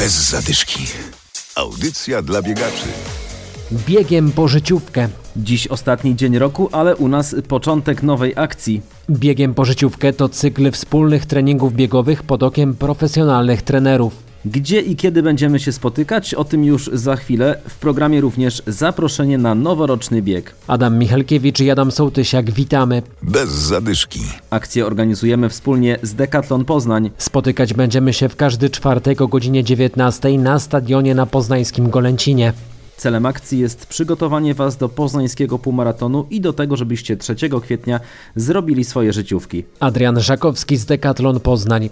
Bez zadyszki. Audycja dla biegaczy. Biegiem po życiówkę. Dziś ostatni dzień roku, ale u nas początek nowej akcji. Biegiem po życiówkę to cykl wspólnych treningów biegowych pod okiem profesjonalnych trenerów. Gdzie i kiedy będziemy się spotykać, o tym już za chwilę. W programie również zaproszenie na noworoczny bieg. Adam Michalkiewicz i Adam Sołtysiak, witamy. Bez zadyszki. Akcję organizujemy wspólnie z Decathlon Poznań. Spotykać będziemy się w każdy czwartek o godzinie 19 na stadionie na poznańskim Golęcinie. Celem akcji jest przygotowanie Was do poznańskiego półmaratonu i do tego, żebyście 3 kwietnia zrobili swoje życiówki. Adrian Żakowski z Decathlon Poznań.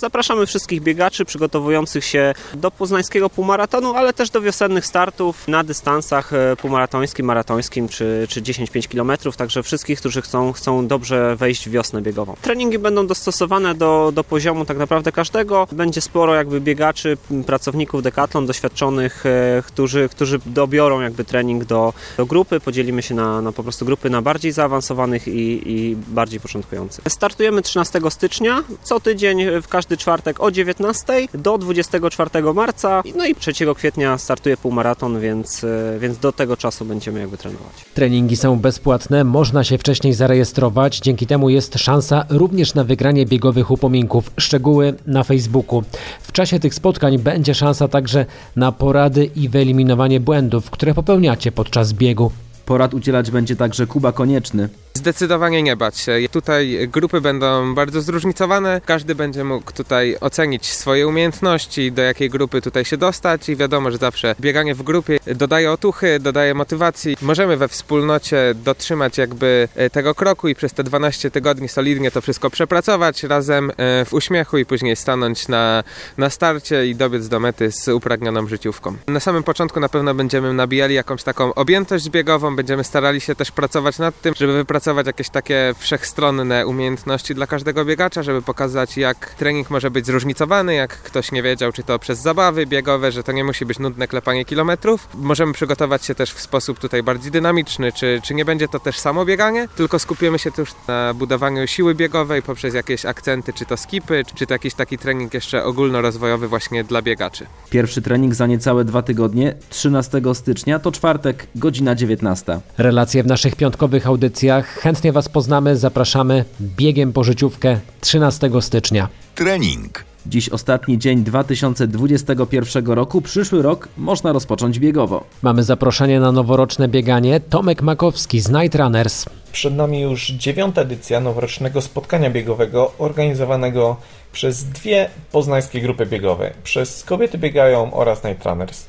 Zapraszamy wszystkich biegaczy przygotowujących się do poznańskiego półmaratonu, ale też do wiosennych startów na dystansach e, półmaratońskim, maratońskim czy, czy 10-5 km. Także wszystkich, którzy chcą, chcą dobrze wejść w wiosnę biegową. Treningi będą dostosowane do, do poziomu tak naprawdę każdego. Będzie sporo jakby biegaczy, pracowników Decathlon doświadczonych, e, którzy, którzy dobiorą jakby trening do, do grupy. Podzielimy się na, na po prostu grupy na bardziej zaawansowanych i, i bardziej początkujących. Startujemy 13 stycznia. Co tydzień w każdy czwartek o 19 do 24 marca. No i 3 kwietnia startuje półmaraton, więc, e, więc do tego czasu będziemy jakby trenować. Treningi są bezpłatne, można się wcześniej zarejestrować, dzięki temu jest szansa również na wygranie biegowych upominków. Szczegóły na Facebooku. W czasie tych spotkań będzie szansa także na porady i wyeliminowanie błędów, które popełniacie podczas biegu. Porad udzielać będzie także Kuba Konieczny. Zdecydowanie nie bać się. Tutaj grupy będą bardzo zróżnicowane. Każdy będzie mógł tutaj ocenić swoje umiejętności, do jakiej grupy tutaj się dostać i wiadomo, że zawsze bieganie w grupie dodaje otuchy, dodaje motywacji. Możemy we wspólnocie dotrzymać jakby e, tego kroku i przez te 12 tygodni solidnie to wszystko przepracować razem e, w uśmiechu i później stanąć na, na starcie i dobiec do mety z upragnioną życiówką. Na samym początku na pewno będziemy nabijali jakąś taką objętość biegową, będziemy starali się też pracować nad tym, żeby wypracować jakieś takie wszechstronne umiejętności dla każdego biegacza, żeby pokazać jak trening może być zróżnicowany, jak ktoś nie wiedział, czy to przez zabawy biegowe, że to nie musi być nudne klepanie kilometrów. Możemy przygotować się też w sposób tutaj bardziej dynamiczny, czy, czy nie będzie to też samo bieganie, tylko skupimy się też na budowaniu siły biegowej poprzez jakieś akcenty, czy to skipy, czy to jakiś taki trening jeszcze ogólnorozwojowy właśnie dla biegaczy. Pierwszy trening za niecałe dwa tygodnie, 13 stycznia, to czwartek, godzina 19. Relacje w naszych piątkowych audycjach. Chętnie Was poznamy, zapraszamy biegiem po życiówkę 13 stycznia. Trening. Dziś ostatni dzień 2021 roku, przyszły rok można rozpocząć biegowo. Mamy zaproszenie na noworoczne bieganie. Tomek Makowski z Night Runners. Przed nami już dziewiąta edycja noworocznego spotkania biegowego organizowanego przez dwie poznańskie grupy biegowe, przez Kobiety Biegają oraz Night Runners.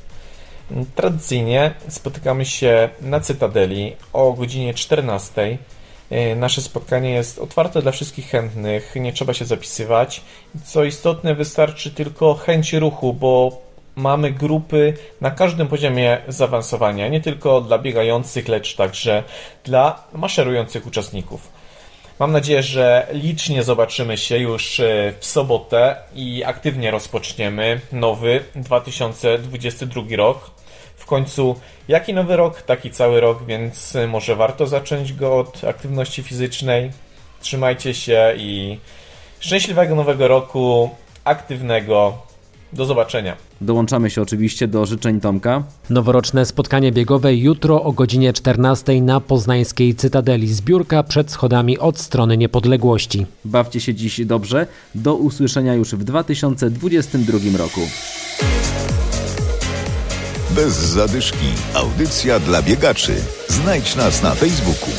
Tradycyjnie spotykamy się na Cytadeli o godzinie 14. E, Nasze spotkanie jest otwarte dla wszystkich chętnych, nie trzeba się zapisywać. Co istotne, wystarczy tylko chęć ruchu, bo mamy grupy na każdym poziomie zaawansowania, nie tylko dla biegających, lecz także dla maszerujących uczestników. Mam nadzieję, że licznie zobaczymy się już e, w sobotę i aktywnie rozpoczniemy nowy 2022 rok. W końcu, jaki nowy rok, taki cały rok, więc e, może warto zacząć go od aktywności fizycznej. Trzymajcie się i szczęśliwego nowego roku, aktywnego. Do zobaczenia. Dołączamy się oczywiście do życzeń Tomka. Noworoczne spotkanie biegowe jutro o godzinie 14 na poznańskiej Cytadeli. Zbiórka przed schodami od strony niepodległości. Bawcie się dziś dobrze. Do usłyszenia już w 2022 roku. Bez zadyszki. Audycja dla biegaczy. Znajdź nas na Facebooku.